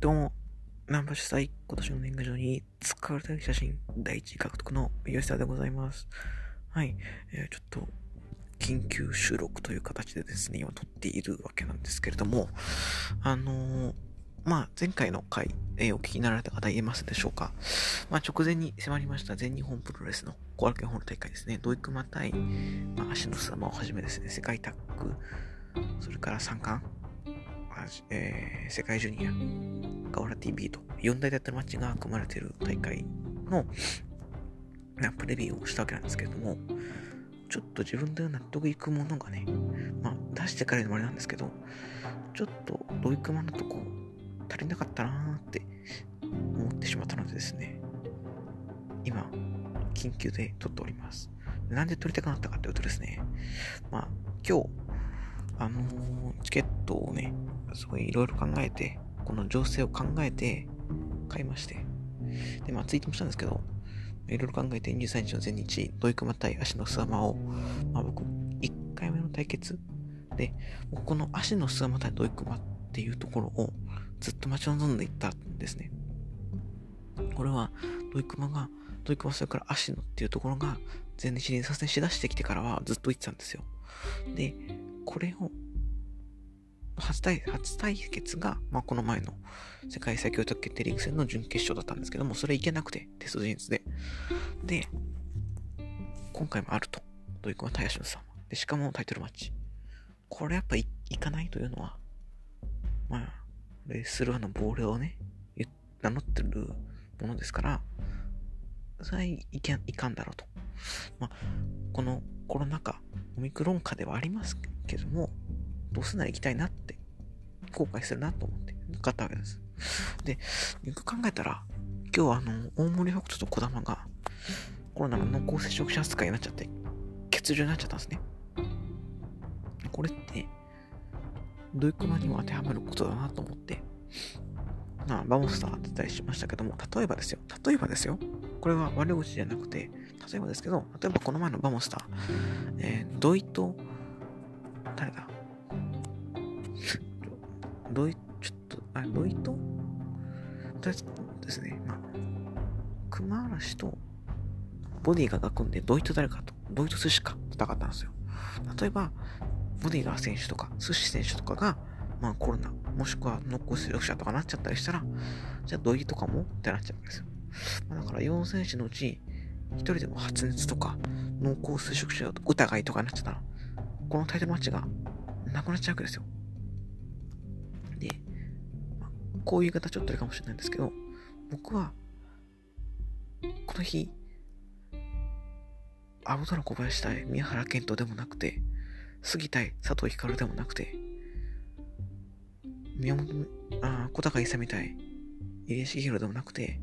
どうも、ナンバ主催、今年の年賀状に使われた写真、第一獲得の吉田でございます。はい、えー、ちょっと、緊急収録という形でですね、今撮っているわけなんですけれども、あのー、まあ、前回の回、えー、お聞きになられた方言えますでしょうか。まあ、直前に迫りました全日本プロレスの後楽園ホール大会ですね。ドイクマ対、まあ、足のスマをはじめですね、世界タッグ、それから三冠、えー、世界ジュニア、ガオラ TV と4大タイトルマッチが組まれている大会のプレビューをしたわけなんですけれども、ちょっと自分で納得いくものがね、まあ出してからのもあれなんですけど、ちょっとどういくものとこ足りなかったなーって思ってしまったのでですね、今、緊急で撮っております。なんで撮りたくなったかというとですね、まあ今日、あのー、チケットをね、すごいいろいろ考えて、この情勢を考えて買いまして。で、まあツイートもしたんですけど、いろいろ考えて23日の前日、ドイクマ対足のスワマを、まあ僕、1回目の対決で、この足のスワマ対ドイクマっていうところをずっと待ち望んでいったんですね。これは、ドイクマが、ドイクマそれから足のっていうところが前日に左遷しだしてきてからはずっと言ってたんですよ。で、これを初対初対決が、まあ、この前の世界最強特決定リーグ戦の準決勝だったんですけども、それいけなくて、テスト陣地で。で、今回もあると。ドイクはタヤシュンさん。で、しかもタイトルマッチ。これやっぱいいかないというのは、まあ、レスルーの亡霊をね、名乗ってるものですから、それはいけいかんだろうと。まあ、このコロナ禍、オミクロン禍ではありますけども、どうせなら行きたいなって、後悔するなと思って買ったわけです。で、よく考えたら、今日はあの、大森北斗と児玉がコロナの濃厚接触者扱いになっちゃって、欠場になっちゃったんですね。これって、どういう熊にも当てはまることだなと思って、まあ、バモスターって言ったりしましたけども、例えばですよ、例えばですよ、これは悪口じゃなくて、例えばですけど、例えばこの前のバモスター、えー、土肥と、土肥、ちょっと、あれ、土肥と、とりあえずですね、まあ、熊嵐とボディが組んで、ドイと誰かと、ドイと寿司か戦ったんですよ。例えば、ボディガー選手とか、寿司選手とかが、まあコロナ、もしくは濃厚接触者とかなっちゃったりしたら、じゃあドイとかもってなっちゃうんですよ。まあ、だから4選手のうち、1人でも発熱とか、濃厚接触者疑いとかになっちゃったら、このタイトルマッチがなくなっちゃうわけですよ。こういう言い方ちょっとあるかもしれないんですけど、僕は、この日、青空小林対宮原健人でもなくて、杉対佐藤光でもなくて、宮本、あ小高勇対入江茂弘でもなくて、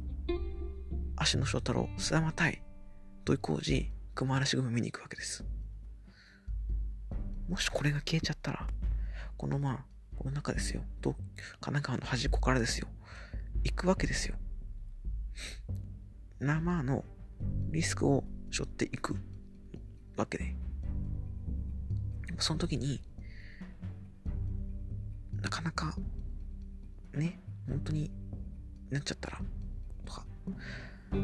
足野翔太郎、須山対土井浩二、熊嵐組見に行くわけです。もしこれが消えちゃったら、このまあ、この中ですよ。と、神奈川の端っこからですよ。行くわけですよ。生のリスクを背負っていくわけで。その時に、なかなか、ね、本当になっちゃったら、とか、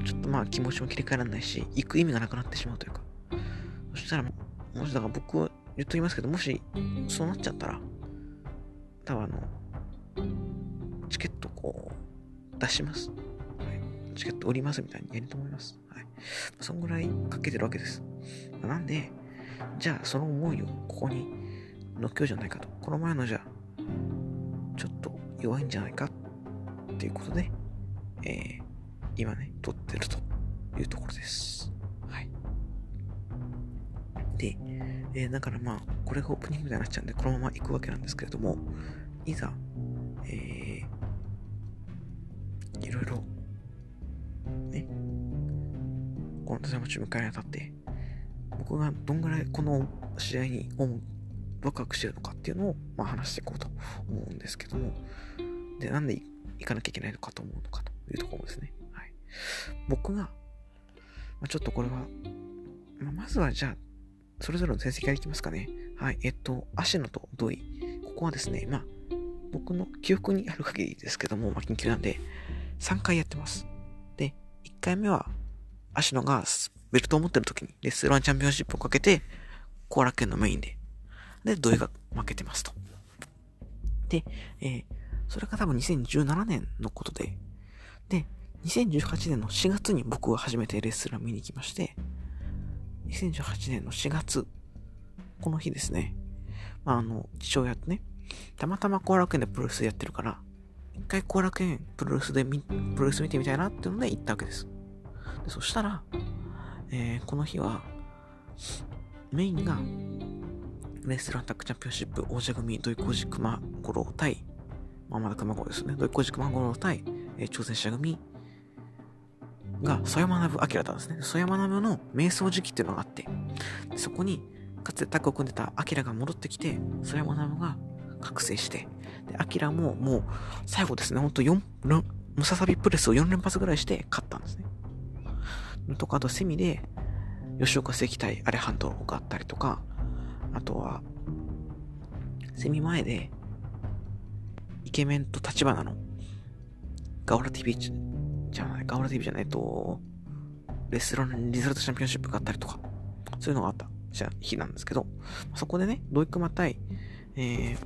ちょっとまあ気持ちも切り替えられないし、行く意味がなくなってしまうというか。そしたら、もしだから僕は言っときますけど、もしそうなっちゃったら、多分あの、チケットこう、出します。はい。チケット売りますみたいにやると思います。はい。そんぐらいかけてるわけです。なんで、じゃあその思いをここに乗っけようじゃないかと。この前のじゃあ、ちょっと弱いんじゃないかっていうことで、えー、今ね、撮ってるというところです。はい。で、えー、だからまあ、これがオープニングみたいになっちゃうんで、このまま行くわけなんですけれども、いざ、えー、いろいろ、ね、この立山町迎えにあたって、僕がどんぐらいこの試合にワクワクしてるのかっていうのを、まあ、話していこうと思うんですけども、で、なんで行かなきゃいけないのかと思うのかというところですね。はい。僕が、まあ、ちょっとこれは、まあ、まずはじゃあ、それぞれの成績からいきますかね。はい。えっと、芦野と土井。ここはですね、まあ、僕の記憶にある限りですけども、まあ、緊急なんで、3回やってます。で、1回目は、足野がベルトを持ってる時に、レッストランチャンピオンシップをかけて、後楽園のメインで、で、土井が負けてますと。で、えー、それが多分2017年のことで、で、2018年の4月に僕は初めてレッスラー見に行きまして、2018年の4月、この日ですね、まあ、あの、父親とね、たまたま後楽園でプロレスやってるから、一回後楽園プロレスでプロレス見てみたいなっていうので行ったわけです。でそしたら、えー、この日は、メインが、レスラータックチャンピオンシップ王者組土井小路熊五郎対、まあ、まだ熊五郎ですね。土井小路熊五郎対、えー、挑戦者組が、曽山学明だったんですね。曽山学の瞑想時期っていうのがあって、そこに、かつてタッグを組んでた明が戻ってきて、曽山学が覚醒して、で、アキラももう、最後ですね、ほんと4、ムササビプレスを4連発ぐらいして勝ったんですね。とか、あとセミで、吉岡関対アレハンドがあったりとか、あとは、セミ前で、イケメンと立花の、ガオラ TV じゃない、ガオラ TV じゃないと、レスランリザルトチャンピオンシップがあったりとか、そういうのがあった。日なんですけど、そこでね、ドイクマ対、えー、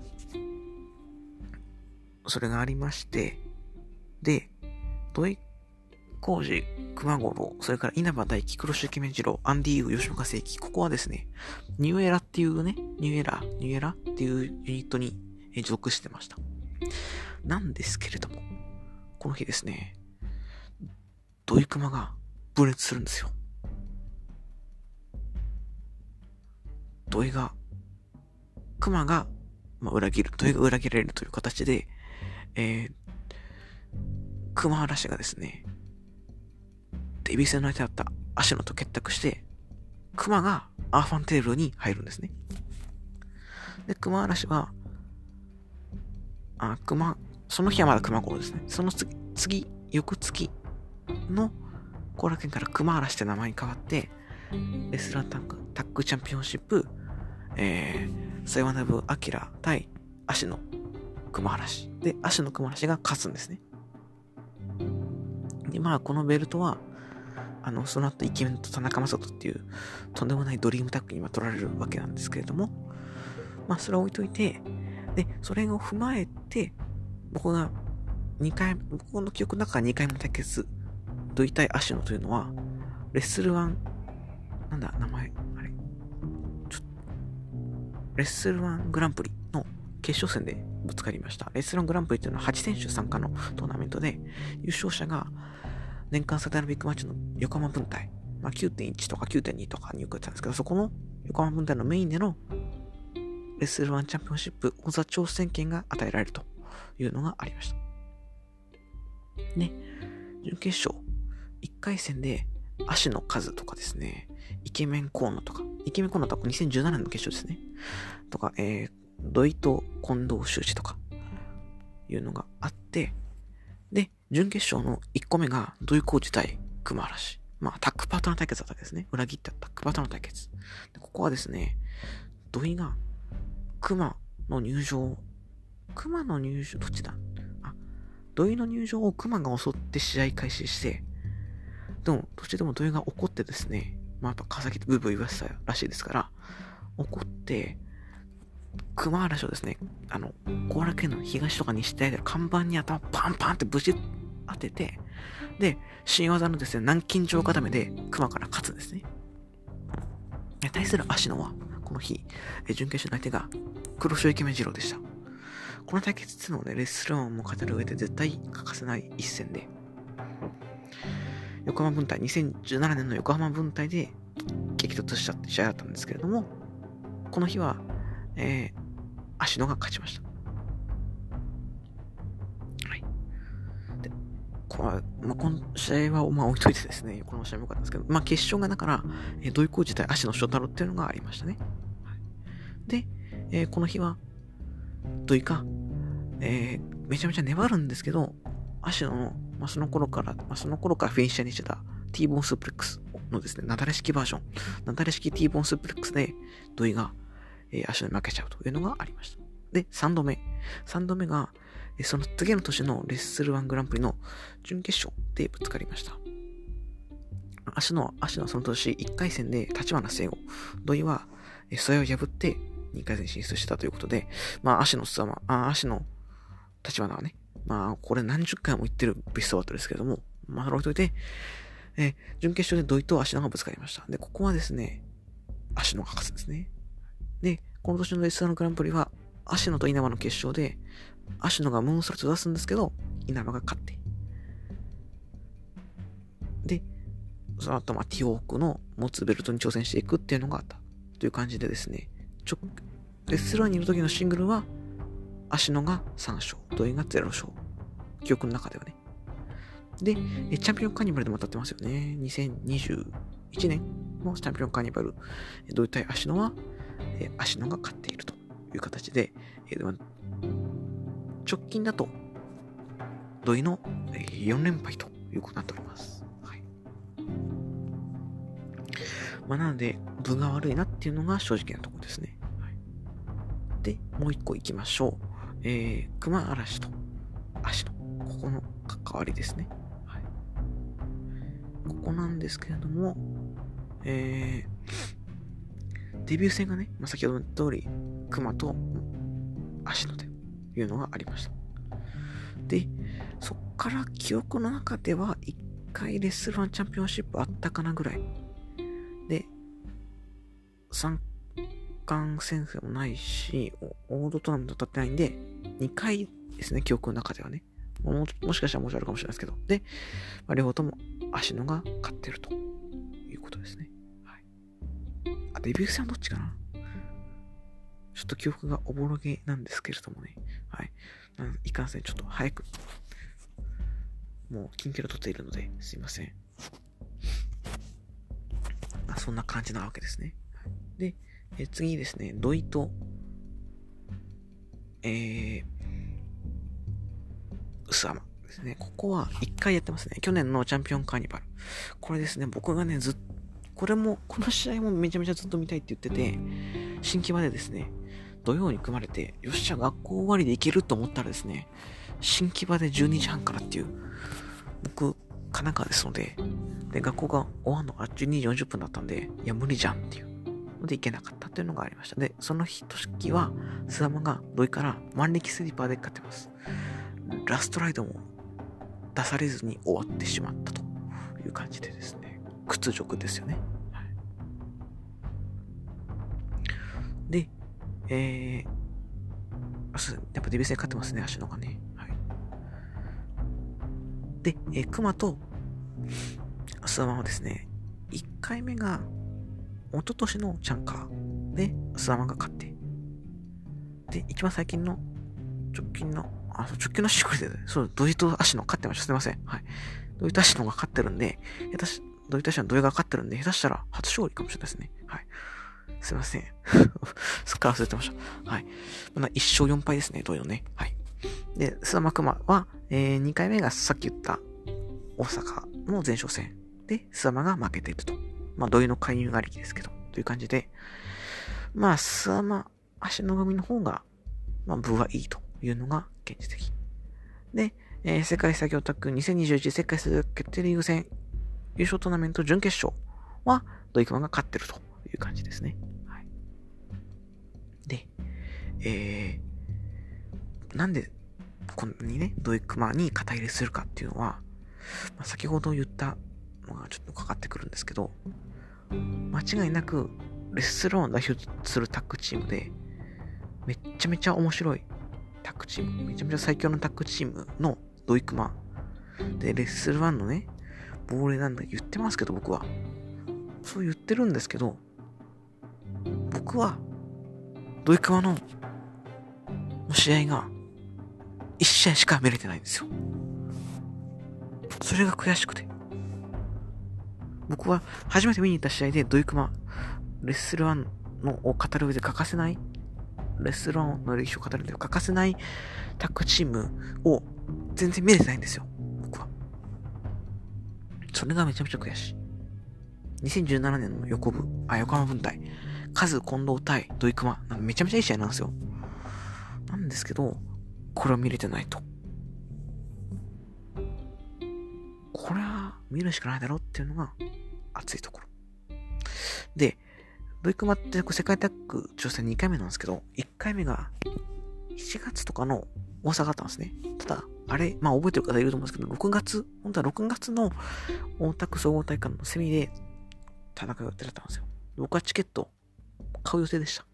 それがありまして、で、土肥こうじ、熊ゴロー、それから稲葉大輝、黒潮イケメン二郎、アンディ・ウー、吉岡世起、ここはですね、 NEW ERA っていうね、 NEW ERA、NEW ERA っていうユニットに属してました。なんですけれども、この日ですね、土肥熊が分裂するんですよ。土肥が、熊が、まあ、裏切る、土肥が裏切られるという形で、えー、熊嵐がですね、デビュー戦の相手だった芦野と結託して、熊がアンファンテリブルに入るんですね。で、熊嵐は、あ、熊、その日はまだ熊ゴローですね。その、次、翌月の後楽園から熊嵐って名前に変わって、レスラータッグタッグチャンピオンシップ、えー、サイワナブ・アキラ対足野熊嵐。で、足の熊嵐が勝つんですね。で、まあ、このベルトは、あの、その後イケメンと田中正人っていう、とんでもないドリームタッグに今取られるわけなんですけれども、まあ、それは置いといて、で、それを踏まえて、僕が2回、僕の記憶の中から2回も対決、どいたい足のというのは、レッスル1、なんだ、名前、あれ、ちょレッスル1グランプリの決勝戦でぶつかりました。レッスラングランプリというのは8選手参加のトーナメントで、優勝者が年間最大のビッグマッチの横浜分隊、まあ、9.1とか9.2とかによくやってたんですけど、そこの横浜分隊のメインでのレッスルワンチャンピオンシップ王座挑戦権が与えられるというのがありました。ね、準決勝、1回戦で足の数とかですね、イケメンコーナーとか、イケメンコーナーとか2017年の決勝ですね。とか、えー、土井と近藤修士とか、いうのがあって、で、準決勝の1個目が土井コーチ対熊嵐。まあ、タッグパートナー対決だったわけですね。裏切ったタッグパートナー対決。でここはですね、土井が熊の入場、熊の入場、どっちだ？あ、土井の入場を熊が襲って試合開始して、でも、途中でも土井が怒ってですね、まあ、やっぱ川崎ってブーブー言わせたらしいですから、怒って、熊嵐をですね、あの、後楽園の東とか西で看板に頭パンパンってぶち当てて、で、新技のですね、南京錠固めで熊から勝つんですね。対する芦野は、この日、準決勝の相手が黒潮イケメン二郎でした。この対決っていうのはね、レスラーも語る上で絶対欠かせない一戦で、横浜分隊、2017年の横浜分隊で激突したって試合だったんですけれども、この日は、えー、芦野が勝ちました。はい。で、これ、まあ、この試合は、まあ、置いといてですね、この試合も良かったんですけど、まあ、決勝がだから、えー、土井浩二対芦野翔太郎っていうのがありましたね。はい、で、えー、この日は、土井か、えー、めちゃめちゃ粘るんですけど、芦野の、まあ、その頃から、まあ、その頃からフィニッシャーにしてた T ボーンスープレックスのですね、なだれ式バージョン、なだれ式 T ボーンスープレックスで土井がえー、足で負けちゃうというのがありました。で、3度目。3度目が、その次の年のレッスル1グランプリの準決勝でぶつかりました。足の、足のその年1回戦で立花聖吾、土井は、それを破って2回戦進出したということで、まあ足のスワマ、あ足の立花はね、まあこれ何十回も言ってるベストバットですけども、まあそれ置いといて、え準決勝で土井と足野がぶつかりました。で、ここはですね、足野が勝つんですね。で、この年のレッスルのグランプリは、足野と稲葉の決勝で、足野がムーンサルト出すんですけど、稲葉が勝って。で、その後、まあ、ティオークの持つベルトに挑戦していくっていうのがあった。という感じでですね、ちょ、レスラーにいる時のシングルは、足野が3勝、土井が0勝。記憶の中ではね。で、チャンピオンカーニバルでも当たってますよね。2021年のチャンピオンカーニバル、土井対足野は、足野が勝っているという形で、直近だと、土井の4連敗ということになっております。はいまあ、なので、分が悪いなっていうのが正直なところですね。はい、で、もう一個行きましょう。えー、熊嵐と足と、ここの関わりですね。はい。ここなんですけれども、えー、デビュー戦がね、まあ、先ほどの通り、熊と足のというのがありました。で、そっから記憶の中では、1回レッスルワンチャンピオンシップあったかなぐらい。で、3間先生もないし、オートトラムと当たってないんで、2回ですね、記憶の中ではね。ももしかしたらもちあるかもしれないですけど。で、まあ、両方とも足のが勝ってるということですね。はい。あ、デビュー戦はどっちかな？ちょっと記憶がおぼろげなんですけれどもね。はい。いかんせん、ちょっと早く、もう金キロ取っているので、すいません。あそんな感じなわけですね。で、え次ですね、土井と、えー、薄山ですね。ここは1回やってますね。去年のチャンピオンカーニバル。これですね、僕がね、ずっと、これも、この試合もめちゃめちゃずっと見たいって言ってて、新規場でですね、土曜に組まれて、よっしゃ、学校終わりで行けると思ったらですね、新規場で12時半からっていう、僕、神奈川ですので、で、学校が終わるのが12時40分だったんで、いや、無理じゃんっていうので行けなかったっていうのがありました。で、その日、時は、スダマが土井から万力スリーパーで勝ってます。ラストライドも出されずに終わってしまったという感じでですね、屈辱ですよね。はい、で、えー、やっぱデビュー戦勝ってますね、足のがね。はい。で、えー、熊とスワマはですね、1回目が、一昨年のチャンカーで、スワマが勝って、で、一番最近の、直近の、あ、直近のシークルで、そう、ドイと足の勝ってました。すいません。はい。ドイと足のが勝ってるんで、下手し、ドイと足のドイが勝ってるんで、下手したら初勝利かもしれないですね。はい。すいません。すっから忘れてました。はい。まあ、1勝4敗ですね、ドイのね。はい。で、スワマクマは、えー、2回目がさっき言った大阪の前哨戦で、スワマが負けていると。まあ、土井の介入がありきですけど、という感じで、まあ、スワマ、足の組の方が、まあ、部はいいというのが現実的。で、えー、世界最強タッグ2021世界最強決定リーグ戦優勝トーナメント準決勝は、土井熊が勝ってるという感じですね。はい。で、えー、なんで、こんなにね、土井熊に肩入れするかっていうのは、まあ、先ほど言ったのがちょっとかかってくるんですけど、間違いなくレッスローンを代表するタッグチームで、めっちゃめちゃ面白いタッグチーム、めちゃめちゃ最強のタッグチームのドイクマで、レッスル1のね、亡霊なんだ言ってますけど、僕は。そう言ってるんですけど、僕は、ドイクマの試合が1試合しか見れてないんですよ。それが悔しくて。僕は初めて見に行った試合でドイクマ、レッスル1のを語る上で欠かせない、レッスル1の歴史を語る上で欠かせないタッグチームを全然見れてないんですよ。僕は。それがめちゃめちゃ悔しい。2017年の横部、あ、横浜分隊、カズ・近藤対ドイクマ、めちゃめちゃいい試合なんですよ。なんですけど、これは見れてないと。これは見るしかないだろっていうのが熱いところ。で、ドイクマって世界タッグ挑戦2回目なんですけど、1回目が7月とかの大阪だったんですね。ただ、あれ、まあ覚えてる方いると思うんですけど、6月、本当は6月の大田区総合大会のセミで戦う予定だったんですよ。僕はチケット買う予定でした。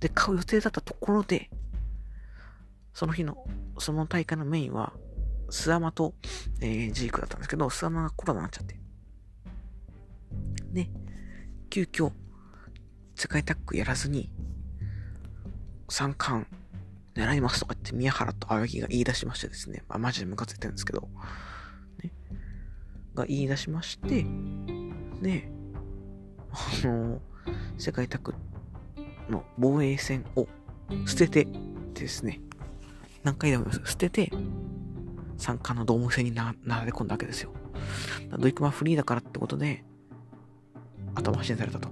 で、買う予定だったところで、その日の、その大会のメインは、スアマと、えー、ジークだったんですけど、スアマがコロナになっちゃって。急遽、世界タッグやらずに、三冠狙いますとか言って宮原と青柳が言い出しましてですね、まあマジでムカついてるんですけど、ね、が言い出しまして、で、あの、世界タッグの防衛戦を捨ててですね、何回でも言います。捨てて、参加のドーム戦にな、なれ込んだわけですよ。ドイクマフリーだからってことで、頭走りされたと。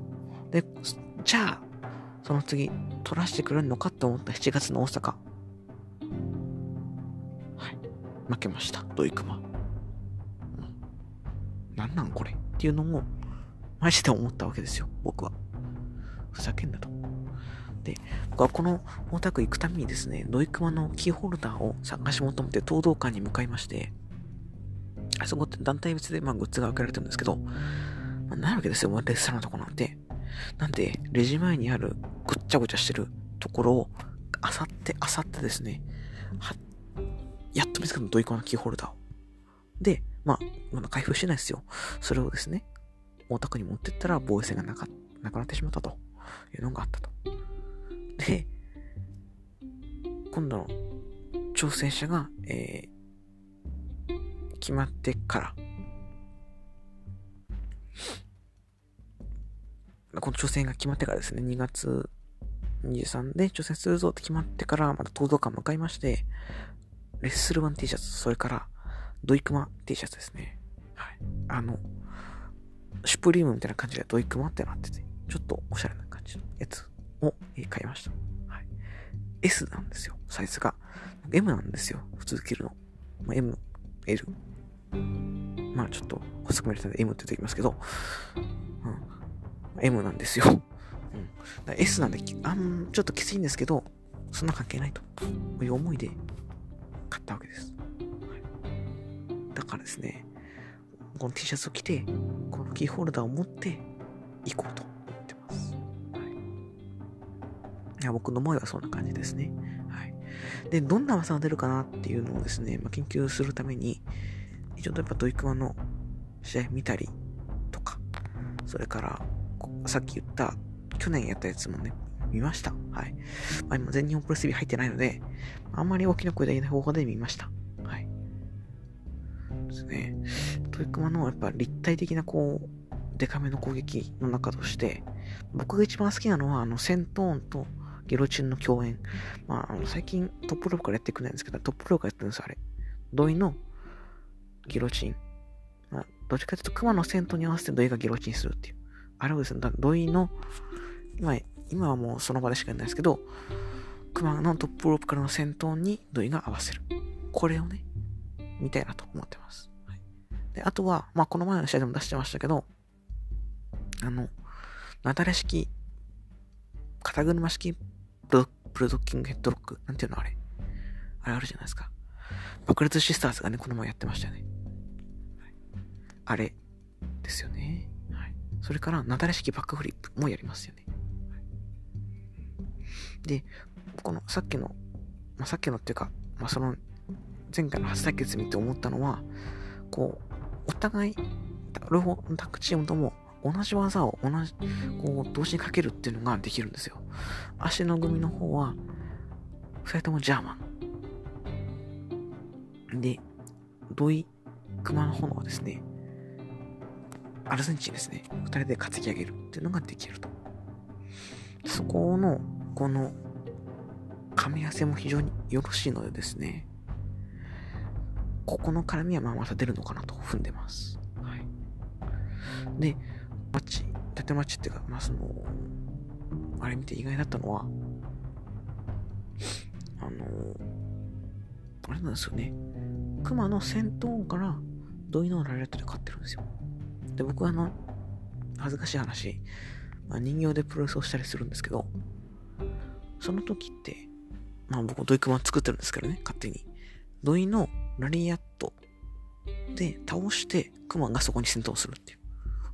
で、じゃあ、その次、取らせてくれるのかって思った7月の大阪。はい。負けました。ドイクマ。なんなんこれ？っていうのも、マジで思ったわけですよ。僕は。ふざけんなと。で、僕はこの大田区行くためにですね、ドイクマのキーホルダーを探し求めて東道館に向かいまして、あそこって団体別でまあグッズが分けられてるんですけど、まあ、ないわけですよ、レッサーのとこなんて。なんで、レジ前にあるぐっちゃぐちゃしてるところを、あさって、あさってですね、は、やっと見つけたの、ドイコのキーホルダーを。で、まあ、まだ開封してないですよ。それをですね、大田区に持ってったら防衛戦がなかなくなってしまったというのがあったと。で、今度の挑戦者が、えー、決まってから、この挑戦が決まってからですね、2月23で挑戦するぞって決まってから、また東道館向かいまして、レッスルワン T シャツ、それから、ドイクマ T シャツですね。はい。あの、シュプリームみたいな感じでドイクマってなってて、ちょっとおしゃれな感じのやつを買いました。はい。S なんですよ、サイズが。M なんですよ、普通着るの。ま、M、L。まあちょっと細く見れたんで M って言ってきますけど、うん。M なんですよ。うん。S なんで、あん、ちょっときついんですけど、そんな関係ないという思いで買ったわけです。だからですね、この T シャツを着て、このキーホルダーを持って行こうと思ってます。はい。いや、僕の思いはそんな感じですね。はい。で、どんな技が出るかなっていうのをですね、まあ、研究するために、一応やっぱドイクワの試合見たりとか、それから、さっき言った、去年やったやつもね、見ました。はい。まあ、今、全日本プロレス TV 入ってないので、あんまり大きな声で言えない方法で見ました。はい。ですね。トイクマのやっぱ立体的なこう、デカめの攻撃の中として、僕が一番好きなのは、あの、セントーンとゲロチンの共演。まあ、あの最近トップローからやってくれないんですけど、トップローからやってるんです、あれ。土井のゲロチン。まあ、どっちかというと、熊の戦闘に合わせて土井がゲロチンするっていう。あれをですね、土井の、今、今はもうその場でしかやらないですけど、熊のトップロープからの先頭に土井が合わせる。これをね、見たいなと思ってます。はい、であとは、まあ、この前の試合でも出してましたけど、あの、なだれ式、肩車式プロプロドッキングヘッドロック、なんていうのあれ。あれあるじゃないですか。爆裂シスターズがね、この前やってましたよね。はい、あれですよね。それから、なだれ式バックフリップもやりますよね。で、このさっきの、まあ、さっきのっていうか、まあ、その前回の初対決見て思ったのは、こう、お互い、両方のタッグチームとも同じ技を同じ、こう、同時にかけるっていうのができるんですよ。足の組の方は、二人ともジャーマン。で、土井熊の方はですね、アルゼンチンですね。二人で担ぎ上げるっていうのができると。そこの、この、噛み合わせも非常によろしいのでですね、ここの絡みはまあまた出るのかなと踏んでます。はい。で、マッチ、縦マッチっていうか、まあその、あれ見て意外だったのは、あの、あれなんですよね。熊の戦闘から土井のラリアットで勝ってるんですよ。で、僕はあの、恥ずかしい話、まあ、人形でプロレスをしたりするんですけど、その時って、まあ僕土井熊作ってるんですけどね、勝手に。土井のラリアットで倒して熊がそこに戦闘するっていう。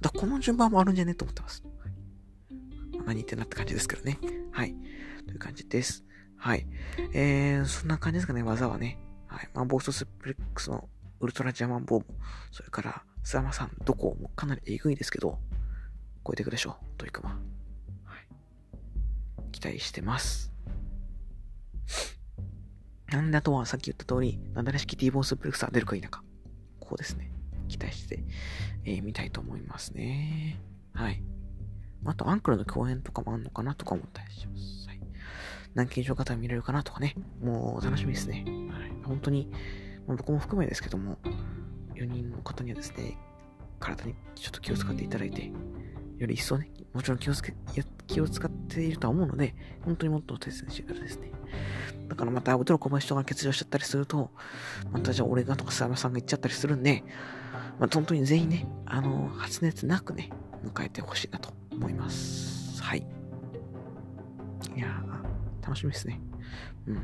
だこの順番もあるんじゃねと思ってます。はい、何言ってんなって感じですけどね。はい。という感じです。はい。えー、そんな感じですかね、技はね。はい。まあ、ボーストスプレックスのウルトラジャーマンボーも、それから、スラマさん、どこもかなりえぐいですけど、超えていくでしょう、トイクマ。はい。期待してます。なんであとはさっき言った通り、なだら式 T ボーンスプレックスは出るか否か。ここですね。期待して、えー、見たいと思いますね。はい。あと、アンクルの共演とかもあんのかなとか思ったりします。はい。南京錠方見れるかなとかね。もう楽しみですね。はい。本当に、まあ、僕も含めですけども、4人の方にはですね、体にちょっと気を使っていただいて、より一層ね、もちろん気をつけ、気を使っているとは思うので、本当にもっと大切にしてくださいですね。だからまた、音の小林とか欠場しちゃったりすると、またじゃあ俺がとか沢山さんが言っちゃったりするんで、まあ、本当に全員ね、あの、発熱なくね、迎えてほしいなと思います。はい。いやー、楽しみですね。うん。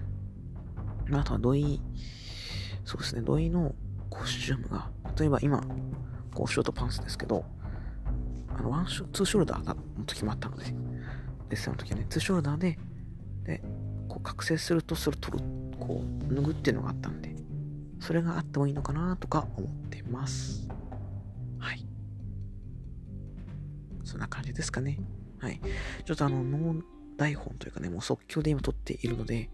まあ、あとは土井、そうですね、土井のコスチュームが、例えば今、こう、ショートパンツですけど、あの、ワンショ、ツーショルダーが、の時もあったので、レッスンの時はね、ツーショルダーで、で、こう、覚醒するとそれを取る、こう、脱ぐっていうのがあったんで、それがあってもいいのかなとか思ってます。はい。そんな感じですかね。はい。ちょっとあの、脳台本というかね、もう即興で今撮っているので、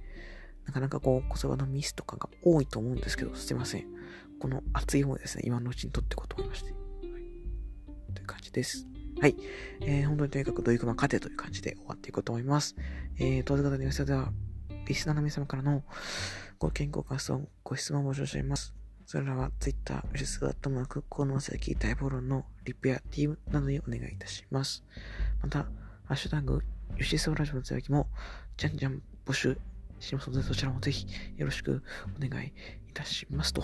なかなかこう、言葉のミスとかが多いと思うんですけど、すいません。この熱い思いですね、今のうちに撮っていこうと思いまして。はい。という感じです。はい。えー、本当にとにかくドイクマ勝てという感じで終わっていこうと思います。えー、当然方の様子では、リスナーの皆様からのご健康感想、ご質問を募集しています。それらは Twitter、ウシスガットマーク、この先大フォローのリプや DM などにお願いいたします。また、ハッシュタグ、ユシスオラジオのつぶやきも、じゃんじゃん募集しますので、そちらもぜひよろしくお願いたします。と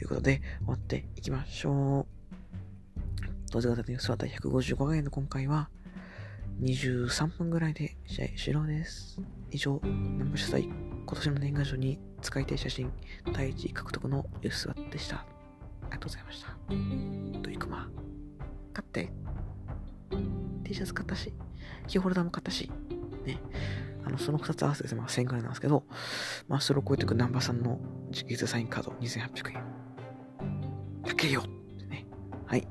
いうことで、終わっていきましょう。当時型ニュースは第155回の今回は、23分ぐらいで試合終了です。以上、南部主催、今年の年賀状に使いたい写真、第1位獲得のユースでした。ありがとうございました。ドイクマ、買って。T シャツ買ったし、キーホルダーも買ったし、ね。あの、その2つ合わせてまあ1000円くらいなんですけど、まあ、それを超えていく南波さんの直筆サインカード2800円。高けよってね。はい。終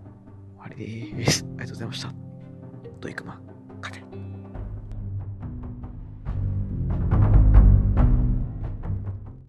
わりです。ありがとうございました。ドイクマ。